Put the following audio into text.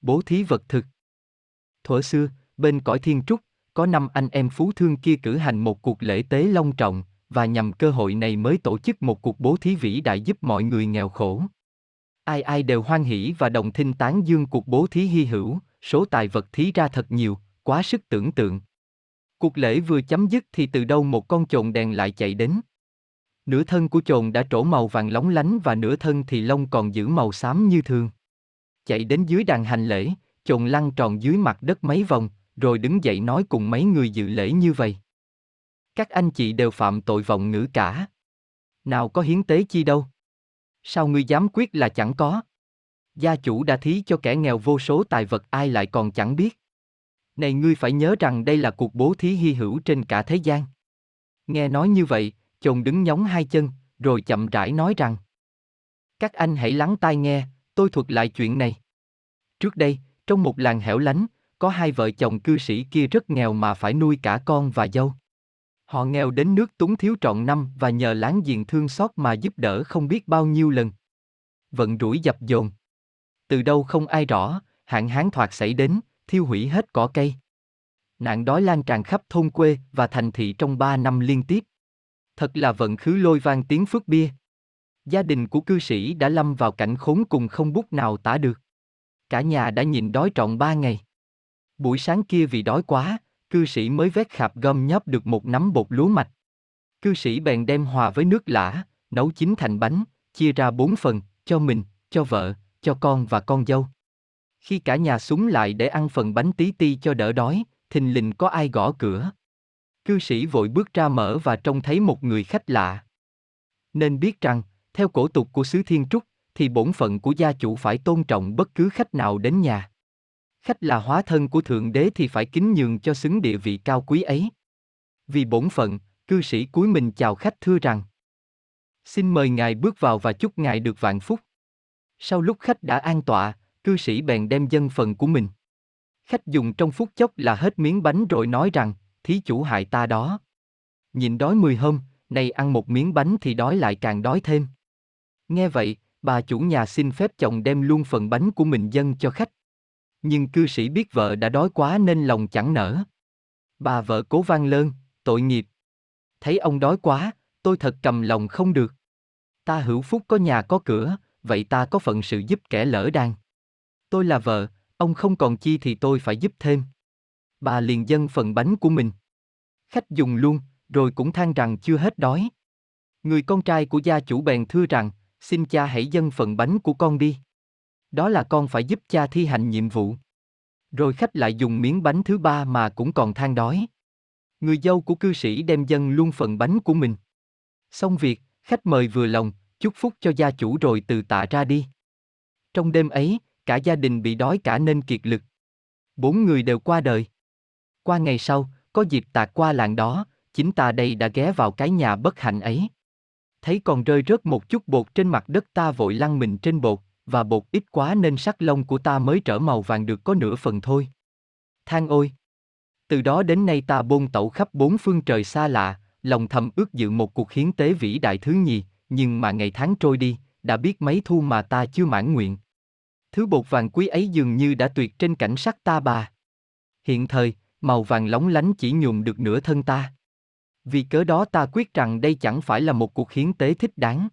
Bố thí vật thực. Thuở xưa, bên cõi thiên trúc, có năm anh em phú thương kia cử hành một cuộc lễ tế long trọng, và nhằm cơ hội này mới tổ chức một cuộc bố thí vĩ đại giúp mọi người nghèo khổ. Ai ai đều hoan hỷ và đồng thinh tán dương cuộc bố thí hy hữu, số tài vật thí ra thật nhiều, quá sức tưởng tượng. Cuộc lễ vừa chấm dứt thì từ đâu một con chồn đèn lại chạy đến. Nửa thân của chồn đã trổ màu vàng lóng lánh và nửa thân thì lông còn giữ màu xám như thường. Chạy đến dưới đàn hành lễ, chồn lăn tròn dưới mặt đất mấy vòng, rồi đứng dậy nói cùng mấy người dự lễ như vậy. Các anh chị đều phạm tội vọng ngữ cả. Nào có hiến tế chi đâu. Sao ngươi dám quyết là chẳng có? Gia chủ đã thí cho kẻ nghèo vô số tài vật ai lại còn chẳng biết. Này ngươi phải nhớ rằng đây là cuộc bố thí hy hữu trên cả thế gian. Nghe nói như vậy, chồng đứng nhóng hai chân, rồi chậm rãi nói rằng Các anh hãy lắng tai nghe, tôi thuật lại chuyện này. Trước đây, trong một làng hẻo lánh, có hai vợ chồng cư sĩ kia rất nghèo mà phải nuôi cả con và dâu. Họ nghèo đến nước túng thiếu trọn năm và nhờ láng giềng thương xót mà giúp đỡ không biết bao nhiêu lần. Vận rủi dập dồn. Từ đâu không ai rõ, hạn hán thoạt xảy đến, thiêu hủy hết cỏ cây. Nạn đói lan tràn khắp thôn quê và thành thị trong ba năm liên tiếp. Thật là vận khứ lôi vang tiếng phước bia. Gia đình của cư sĩ đã lâm vào cảnh khốn cùng không bút nào tả được. Cả nhà đã nhịn đói trọn ba ngày. Buổi sáng kia vì đói quá, cư sĩ mới vét khạp gom nhóp được một nắm bột lúa mạch. Cư sĩ bèn đem hòa với nước lã, nấu chín thành bánh, chia ra bốn phần, cho mình, cho vợ, cho con và con dâu. Khi cả nhà súng lại để ăn phần bánh tí ti cho đỡ đói, thình lình có ai gõ cửa. Cư sĩ vội bước ra mở và trông thấy một người khách lạ. Nên biết rằng, theo cổ tục của xứ Thiên Trúc, thì bổn phận của gia chủ phải tôn trọng bất cứ khách nào đến nhà. Khách là hóa thân của Thượng Đế thì phải kính nhường cho xứng địa vị cao quý ấy. Vì bổn phận, cư sĩ cúi mình chào khách thưa rằng Xin mời ngài bước vào và chúc ngài được vạn phúc. Sau lúc khách đã an tọa, cư sĩ bèn đem dân phần của mình. Khách dùng trong phút chốc là hết miếng bánh rồi nói rằng, thí chủ hại ta đó. Nhìn đói mười hôm, nay ăn một miếng bánh thì đói lại càng đói thêm. Nghe vậy, bà chủ nhà xin phép chồng đem luôn phần bánh của mình dâng cho khách. Nhưng cư sĩ biết vợ đã đói quá nên lòng chẳng nở. Bà vợ cố van lơn, tội nghiệp. Thấy ông đói quá, tôi thật cầm lòng không được. Ta hữu phúc có nhà có cửa, vậy ta có phận sự giúp kẻ lỡ đang. Tôi là vợ, ông không còn chi thì tôi phải giúp thêm. Bà liền dâng phần bánh của mình. Khách dùng luôn, rồi cũng than rằng chưa hết đói. Người con trai của gia chủ bèn thưa rằng, xin cha hãy dâng phần bánh của con đi. Đó là con phải giúp cha thi hành nhiệm vụ. Rồi khách lại dùng miếng bánh thứ ba mà cũng còn than đói. Người dâu của cư sĩ đem dâng luôn phần bánh của mình. Xong việc, khách mời vừa lòng, chúc phúc cho gia chủ rồi từ tạ ra đi. Trong đêm ấy, cả gia đình bị đói cả nên kiệt lực. Bốn người đều qua đời. Qua ngày sau, có dịp tạc qua làng đó, chính ta đây đã ghé vào cái nhà bất hạnh ấy. Thấy còn rơi rớt một chút bột trên mặt đất ta vội lăn mình trên bột, và bột ít quá nên sắc lông của ta mới trở màu vàng được có nửa phần thôi. Than ôi! Từ đó đến nay ta bôn tẩu khắp bốn phương trời xa lạ, lòng thầm ước dự một cuộc hiến tế vĩ đại thứ nhì, nhưng mà ngày tháng trôi đi, đã biết mấy thu mà ta chưa mãn nguyện. Thứ bột vàng quý ấy dường như đã tuyệt trên cảnh sắc ta bà. Hiện thời, màu vàng lóng lánh chỉ nhuộm được nửa thân ta. Vì cớ đó ta quyết rằng đây chẳng phải là một cuộc hiến tế thích đáng.